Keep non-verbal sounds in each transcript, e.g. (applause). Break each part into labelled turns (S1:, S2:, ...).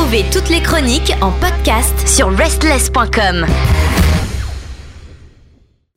S1: Retrouvez toutes les chroniques en podcast sur restless.com.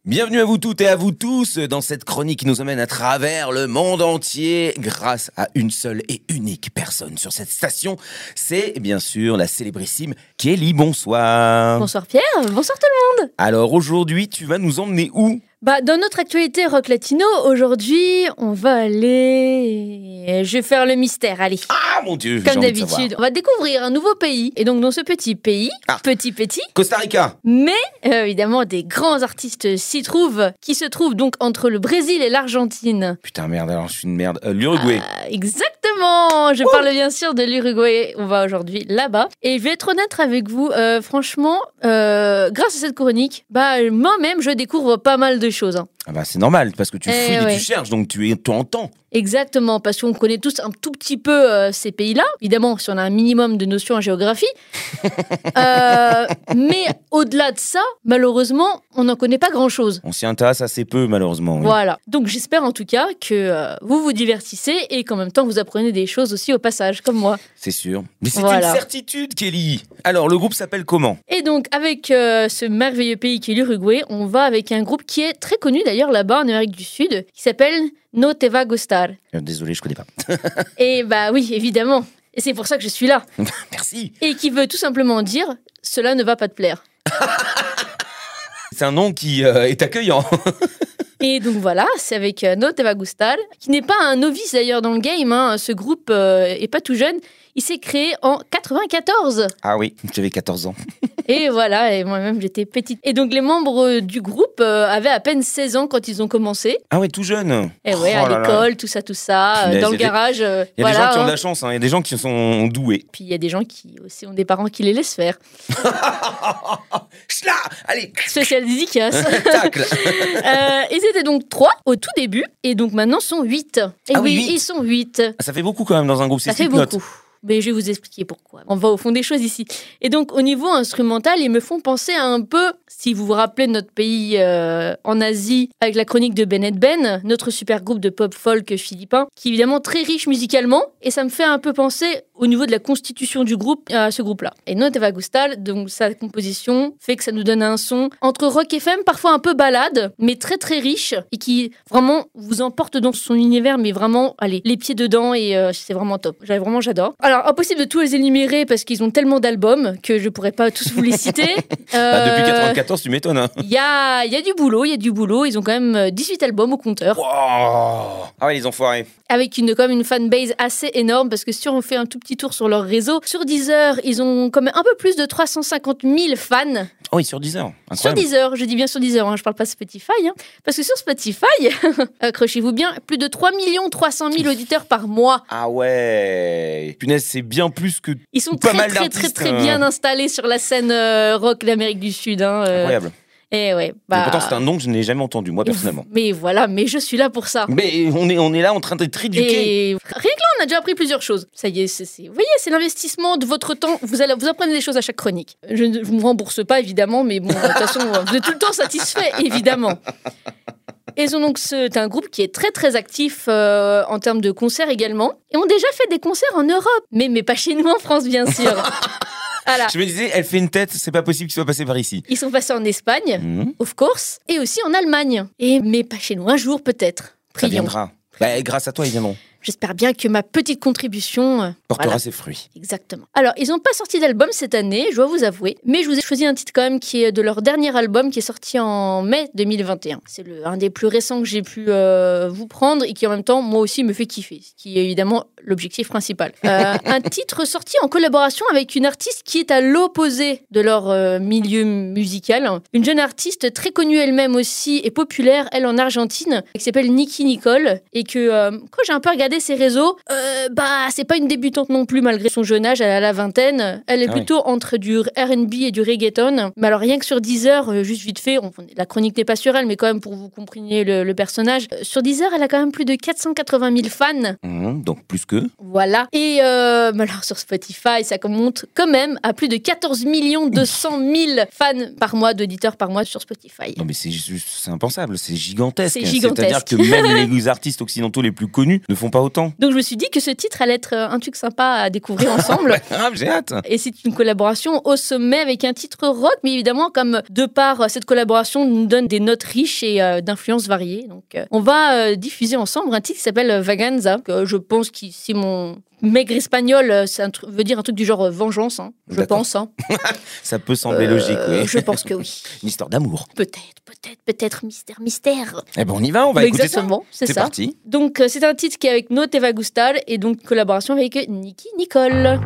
S2: Bienvenue à vous toutes et à vous tous dans cette chronique qui nous emmène à travers le monde entier grâce à une seule et unique personne sur cette station. C'est bien sûr la célébrissime Kelly. Bonsoir.
S3: Bonsoir Pierre, bonsoir tout le monde.
S2: Alors aujourd'hui, tu vas nous emmener où?
S3: Bah, dans notre actualité rock latino, aujourd'hui, on va aller. Je vais faire le mystère, allez.
S2: Ah mon dieu,
S3: Comme d'habitude, on va découvrir un nouveau pays. Et donc, dans ce petit pays,
S2: Ah.
S3: petit petit,
S2: Costa Rica.
S3: mais euh, évidemment, des grands artistes s'y trouvent, qui se trouvent donc entre le Brésil et l'Argentine.
S2: Putain merde, alors je suis une merde. Euh, L'Uruguay.
S3: Ah, exactement Je parle bien sûr de l'Uruguay. On va aujourd'hui là-bas. Et je vais être honnête avec vous, euh, franchement, grâce à cette chronique, bah, moi-même, je découvre pas mal de choses. hein.
S2: Ah bah c'est normal parce que tu
S3: Eh
S2: fouilles et
S3: ouais.
S2: tu cherches donc tu es toi en temps.
S3: Exactement, parce qu'on connaît tous un tout petit peu euh, ces pays-là. Évidemment, si on a un minimum de notions en géographie. (laughs) Euh, mais au-delà de ça, malheureusement, on n'en connaît pas grand-chose.
S2: On s'y intéresse assez peu malheureusement. oui.
S3: Voilà. Donc j'espère en tout cas que euh, vous vous divertissez et qu'en même temps vous apprenez des choses aussi au passage, comme moi.
S2: C'est sûr. Mais c'est
S3: Voilà.
S2: une certitude Kelly. Alors le groupe s'appelle comment?
S3: Et donc avec ce merveilleux pays qui est l'Uruguay, on va avec un groupe qui est très connu d'ailleurs là-bas en Amérique du Sud, qui s'appelle No Te Va Gustar.
S2: Euh, Désolé, je connais pas. (laughs)
S3: Et bah oui, évidemment. Et c'est pour ça que je suis là. (laughs)
S2: Merci.
S3: Et qui veut tout simplement dire cela ne va pas te plaire. (laughs)
S2: C'est un nom qui euh, est accueillant.
S3: Et donc voilà, c'est avec euh, No Te Va Gustar, qui n'est pas un novice d'ailleurs dans le game. hein. Ce groupe euh, est pas tout jeune. Il s'est créé en 94.
S2: Ah oui, j'avais 14 ans. (laughs)
S3: Et voilà, et moi-même j'étais petite. Et donc les membres du groupe euh, avaient à peine 16 ans quand ils ont commencé.
S2: Ah ouais, tout jeune.
S3: Et ouais,
S2: Oh
S3: à l'école, tout ça, tout ça, dans le garage. euh,
S2: Il y a des gens qui ont
S3: hein.
S2: de la chance, hein. il y a des gens qui sont doués.
S3: Puis il y a des gens qui aussi ont des parents qui les laissent faire. (laughs)
S2: Schla Allez,
S3: Spécial dédicace. (laughs) Euh, ils étaient donc trois au tout début, et donc maintenant sont huit. Et
S2: Ah oui,
S3: ils sont huit.
S2: Ah, Ça fait beaucoup quand même dans un groupe, c'est
S3: Ça fait beaucoup. Mais je vais vous expliquer pourquoi. On va au fond des choses ici. Et donc, au niveau instrumental, ils me font penser à un peu, si vous vous rappelez notre pays euh, en Asie, avec la chronique de Bennett Ben, notre super groupe de pop folk philippin, qui est évidemment très riche musicalement, et ça me fait un peu penser au niveau de la constitution du groupe à ce groupe-là. Et Noteva Gustal, donc sa composition, fait que ça nous donne un son entre rock et femme, parfois un peu balade, mais très très riche, et qui vraiment vous emporte dans son univers, mais vraiment, allez, les pieds dedans, et euh, c'est vraiment top. Vraiment, j'adore. Alors, impossible de tous les énumérer parce qu'ils ont tellement d'albums que je pourrais pas tous vous les citer. (laughs)
S2: bah, depuis 94 14, tu m'étonnes. Hein.
S3: Il y a, y a du boulot, il y a du boulot. Ils ont quand même euh, 18 albums au compteur.
S2: Wow. Ah ouais, les enfoirés.
S3: avec une comme une fanbase assez énorme parce que si on fait un tout petit tour sur leur réseau, sur Deezer, ils ont quand même un peu plus de 350 000 fans.
S2: Oh oui, sur 10 heures.
S3: Sur
S2: Incroyable.
S3: Deezer, je dis bien sur Deezer, hein, je parle pas Spotify, hein, parce que sur Spotify, (laughs) accrochez-vous bien, plus de 3 300 000 auditeurs par mois.
S2: Ah ouais. Punaise, c'est bien plus que
S3: Ils sont
S2: Pas
S3: très
S2: mal
S3: très très très
S2: euh.
S3: bien installés sur la scène euh, rock d'Amérique du Sud. Hein, euh,
S2: incroyable.
S3: Et ouais,
S2: Mais
S3: bah,
S2: pourtant, c'est un nom que je n'ai jamais entendu, moi, personnellement.
S3: Mais voilà, mais je suis là pour ça.
S2: Mais on est, on est là en train d'être éduqués.
S3: Et rien que là, on a déjà appris plusieurs choses. Ça y est, c'est, c'est- vous voyez, c'est l'investissement de votre temps. Vous, allez, vous apprenez des choses à chaque chronique. Je ne vous rembourse pas, évidemment, mais bon, de toute façon, (laughs) vous êtes tout le temps satisfait, évidemment. Et ils ont donc c'est un groupe qui est très très actif euh, en termes de concerts également. Et ont déjà fait des concerts en Europe, mais, mais pas chez nous en France, bien sûr. (laughs) voilà.
S2: Je me disais, elle fait une tête, c'est pas possible qu'il soit passé par ici.
S3: Ils sont passés en Espagne,
S2: Mhm.
S3: of course, et aussi en Allemagne. Et mais pas chez nous, un jour peut-être.
S2: Ça viendra. Bah, grâce à toi, ils viendront.
S3: J'espère bien que ma petite contribution. euh,
S2: Portera
S3: voilà.
S2: ses fruits.
S3: Exactement. Alors, ils n'ont pas sorti d'album cette année, je dois vous avouer, mais je vous ai choisi un titre quand même qui est de leur dernier album qui est sorti en mai 2021. C'est un des plus récents que j'ai pu euh, vous prendre et qui en même temps, moi aussi, me fait kiffer, ce qui est évidemment l'objectif principal. Euh, (laughs) un titre sorti en collaboration avec une artiste qui est à l'opposé de leur euh, milieu musical. Une jeune artiste très connue elle-même aussi et populaire, elle en Argentine, qui s'appelle Nikki Nicole et que quand j'ai un peu regardé ses réseaux, euh, bah c'est pas une débutante non plus malgré son jeune âge, elle a la vingtaine. Elle est
S2: Ah oui.
S3: plutôt entre du R&B et du reggaeton. Mais alors rien que sur Deezer, euh, juste vite fait, on- la chronique n'est pas sur elle, mais quand même pour vous compreniez le, le personnage, euh, sur Deezer, elle a quand même plus de 480 000 fans.
S2: Mhm, donc plus que.
S3: Voilà. Et euh, alors sur Spotify, ça monte quand même à plus de 14 200 000 fans par mois, d'auditeurs par mois sur Spotify.
S2: Non mais c'est juste, c'est impensable, c'est gigantesque.
S3: C'est gigantesque.
S2: C'est-à-dire que même les (laughs) artistes occidentaux les plus connus ne font pas autant.
S4: Donc je me suis dit que ce titre allait être euh, un truc sympa à découvrir (laughs) ensemble.
S2: Grave, j'ai hâte.
S4: Et c'est une collaboration au sommet avec un titre rock, mais évidemment, comme de par euh, cette collaboration nous donne des notes riches et euh, d'influences variées. Donc, euh, on va euh, diffuser ensemble un titre qui s'appelle Vaganza, que je pense que si mon maigre espagnol euh, ça veut dire un truc du genre euh, vengeance, hein, je pense. hein. (laughs)
S2: Ça peut sembler
S4: Euh,
S2: logique, oui.
S4: Je pense que oui. (laughs)
S2: Une histoire d'amour.
S4: Peut-être, peut-être, peut-être, mystère, mystère.
S2: Eh ben, on y va, on va écouter.
S4: Exactement, c'est
S2: C'est
S4: ça.
S2: parti.
S4: Donc, euh, c'est un titre qui est avec No Te Va Gustar et donc collaboration avec Nicky Nicole.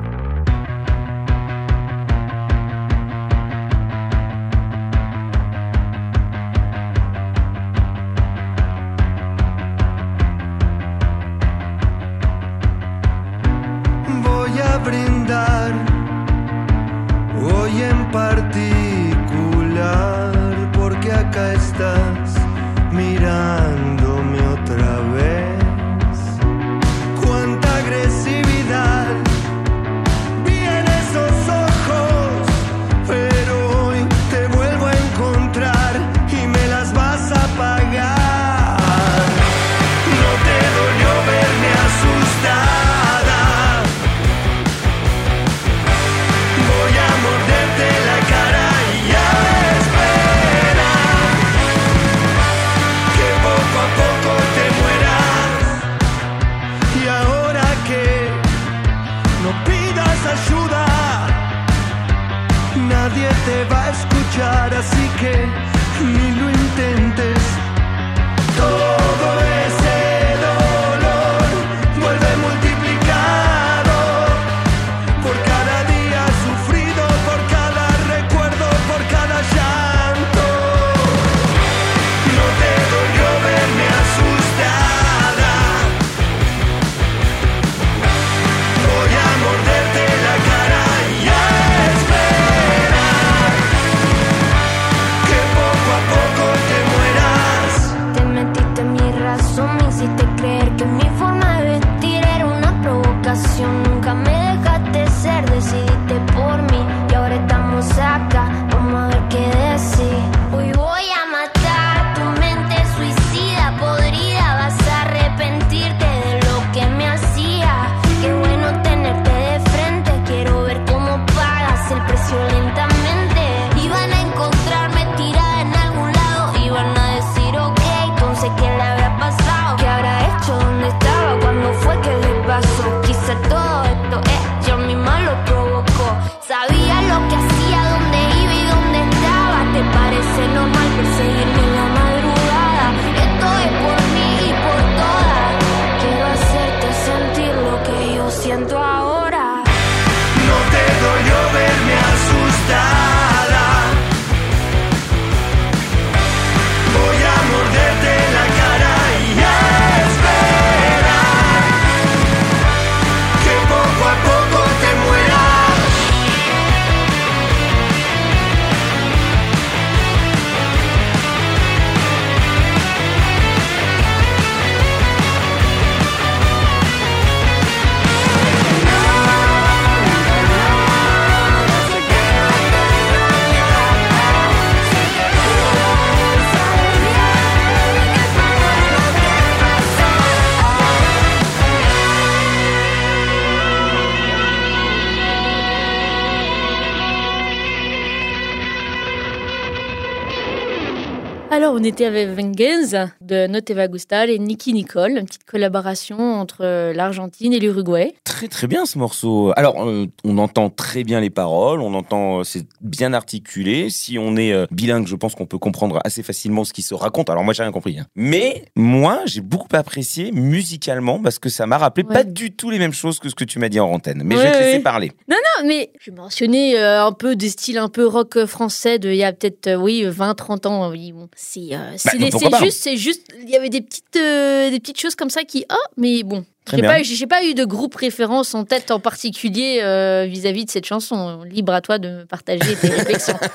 S4: Alors, on était avec Vengenz de No Te Va Gustar et Nicky Nicole, une petite collaboration entre euh, l'Argentine et l'Uruguay.
S2: Très très bien ce morceau. Alors, on entend très bien les paroles, on entend, euh, c'est bien articulé. Si on est euh, bilingue, je pense qu'on peut comprendre assez facilement ce qui se raconte. Alors moi, j'ai rien compris. hein. Mais moi, j'ai beaucoup apprécié musicalement parce que ça m'a rappelé
S4: Ouais.
S2: pas du tout les mêmes choses que ce que tu m'as dit en antenne. Mais je
S4: Ouais,
S2: vais te laisser
S4: ouais.
S2: parler.
S4: Non, mais je mentionnais un peu des styles un peu rock français de il y a peut-être, oui, 20, 30 ans. Oui, bon, c'est euh, c'est
S2: Bah,
S4: c'est juste, c'est juste, il y avait des petites, euh, des petites choses comme ça qui, oh, mais bon. J'ai pas, j'ai pas eu de groupe référence en tête en particulier euh, vis-à-vis de cette chanson. Libre à toi de me partager tes réflexions. (laughs)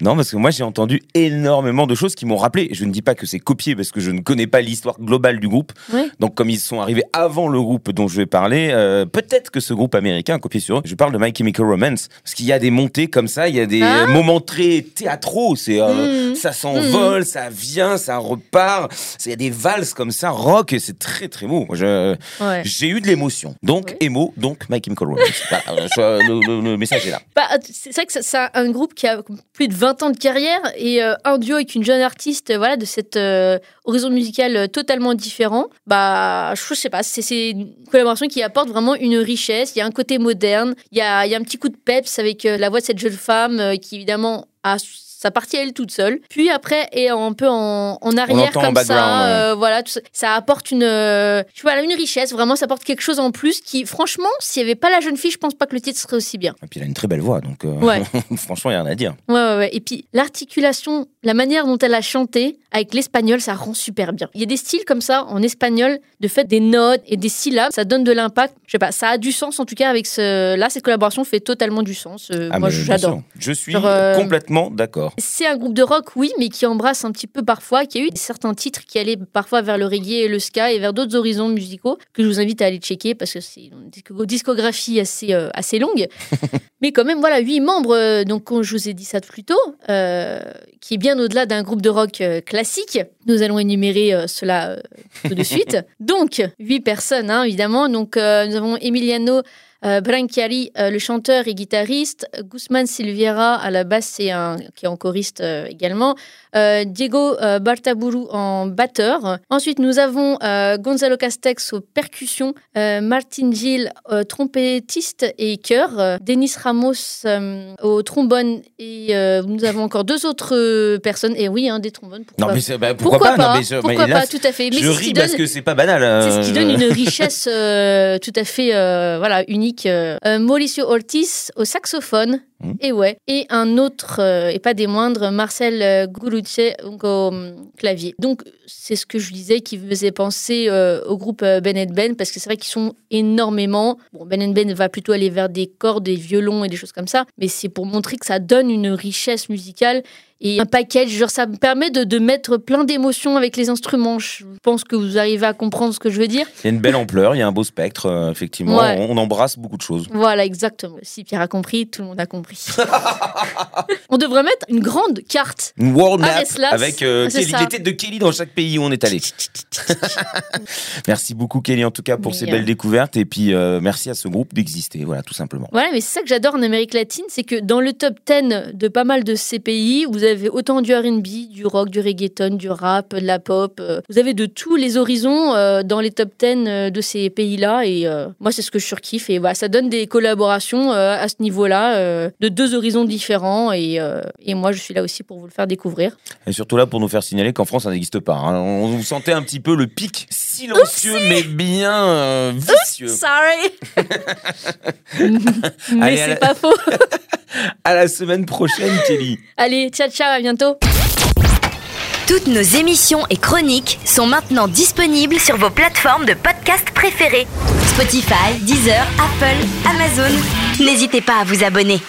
S2: Non, parce que moi, j'ai entendu énormément de choses qui m'ont rappelé. Je ne dis pas que c'est copié parce que je ne connais pas l'histoire globale du groupe. Donc, comme ils sont arrivés avant le groupe dont je vais parler, euh, peut-être que ce groupe américain a copié sur eux. Je parle de My Chemical Romance. Parce qu'il y a des montées comme ça, il y a des
S4: Ah.
S2: moments très théâtraux. C'est, euh,
S4: Mhm.
S2: ça s'envole, ça vient, ça repart. Il y a des valses comme ça, rock, et c'est très très beau. Je,
S4: Ouais.
S3: Ouais.
S2: J'ai eu de l'émotion. Donc,
S3: Ouais.
S2: émo, donc My Chemical Romance. Voilà, je- le, le- le message est là.
S3: Bah, c'est vrai que c'est un groupe qui a plus de 20 ans de carrière et euh, un duo avec une jeune artiste euh, voilà, de cet euh, horizon musical euh, totalement différent. Bah, je sais pas, c'est une collaboration qui apporte vraiment une richesse. Il y a un côté moderne, il y a, il y a un petit coup de peps avec euh, la voix de cette jeune femme euh, qui évidemment a sa partie à elle toute seule. Puis après est un peu en, en arrière
S2: en
S3: comme
S2: background,
S3: ça.
S2: ouais.
S3: euh, voilà, tout ça, ça apporte une, euh, je sais pas, une richesse. Vraiment, ça apporte quelque chose en plus qui, franchement, s'il n'y avait pas la jeune fille, je pense pas que le titre serait aussi bien.
S2: Et puis, il a une très belle voix, donc euh,
S3: Ouais. (laughs)
S2: franchement, il n'y a rien à dire.
S3: Ouais, ouais, ouais. Et puis l'articulation, la manière dont elle a chanté avec l'espagnol, ça rend super bien. Il y a des styles comme ça en espagnol, de fait des notes et des syllabes, ça donne de l'impact. Je sais pas, ça a du sens en tout cas avec ce. Là, cette collaboration fait totalement du sens. Euh,
S2: Ah,
S3: moi, j'adore.
S2: Je suis
S3: Genre, euh,
S2: complètement d'accord.
S3: C'est un groupe de rock, oui, mais qui embrasse un petit peu parfois, qui a eu certains titres qui allaient parfois vers le reggae et le ska et vers d'autres horizons musicaux que je vous invite à aller checker parce que c'est une disco- discographie assez, euh, assez longue. (laughs) mais quand même, voilà, huit membres, euh, donc comme je vous ai dit ça plus tôt, euh, qui est bien au-delà d'un groupe de rock classique. Nous allons énumérer cela tout de suite. (laughs) donc, huit personnes, hein, évidemment. Donc, nous avons Emiliano euh, Branchiari, euh, le chanteur et guitariste, Guzman Silveira à la basse et un, qui est en choriste euh, également, euh, Diego Bartaburu en batteur. Ensuite, nous avons Gonzalo Castex aux percussions, Martin Gil trompettiste et chœur, Denis Ramos au trombone et nous avons encore deux autres personnes. Et oui, hein, des trombones. Pourquoi,
S2: Non, mais c'est- bah, pourquoi,
S3: pourquoi
S2: pas,
S3: pas,
S2: Non, mais je-
S3: Pourquoi
S2: mais là,
S3: pas, tout à fait. Mais
S2: je
S3: c'est
S2: ris parce
S3: donne-
S2: que c'est pas banal.
S3: c'est ce qui donne une richesse tout à fait voilà, unique. Euh. Euh, Mauricio Ortiz au saxophone,
S2: Mhm.
S3: et ouais, et un autre, euh, et pas des moindres, Marcel euh, donc, au hum, clavier. Donc c'est ce que je disais qui faisait penser euh, au groupe euh, Ben Ben, parce que c'est vrai qu'ils sont énormément. Bon, Ben and Ben va plutôt aller vers des cordes, des violons et des choses comme ça, mais c'est pour montrer que ça donne une richesse musicale et un package, genre ça me permet de, de mettre plein d'émotions avec les instruments. Je pense que vous arrivez à comprendre ce que je veux dire.
S2: Il y a une belle ampleur, il y a un beau spectre, euh, effectivement.
S3: Ouais.
S2: On, on embrasse beaucoup de choses.
S3: Voilà, exactement. Si Pierre a compris, tout le monde a compris. (laughs) on devrait mettre une grande carte.
S2: Une world map avec euh, Kelly, des têtes de Kelly dans chaque pays où on est allé. (laughs) merci beaucoup Kelly en tout cas pour
S3: Mais,
S2: ces
S3: euh,
S2: belles découvertes et puis euh, merci à ce groupe d'exister, voilà tout simplement.
S3: Voilà, mais c'est ça que j'adore en Amérique latine, c'est que dans le top 10 de pas mal de ces pays, vous avez autant du R&B, du rock, du reggaeton, du rap, de la pop. euh, Vous avez de tous les horizons euh, dans les top 10 euh, de ces pays-là. Et euh, moi, c'est ce que je surkiffe. Et voilà, ça donne des collaborations euh, à ce niveau-là, euh, de deux horizons différents. Et, euh, et moi, je suis là aussi pour vous le faire découvrir.
S2: Et surtout là pour nous faire signaler qu'en France ça n'existe pas. hein. On vous sentait un petit peu le pic silencieux mais bien euh, vicieux.
S3: Sorry (laughs) Mais
S2: Allez,
S3: c'est pas faux. (laughs)
S2: À la semaine prochaine Kelly.
S3: Allez, ciao, ciao, à bientôt.
S1: Toutes nos émissions et chroniques sont maintenant disponibles sur vos plateformes de podcast préférées. Spotify, Deezer, Apple, Amazon. N'hésitez pas à vous abonner.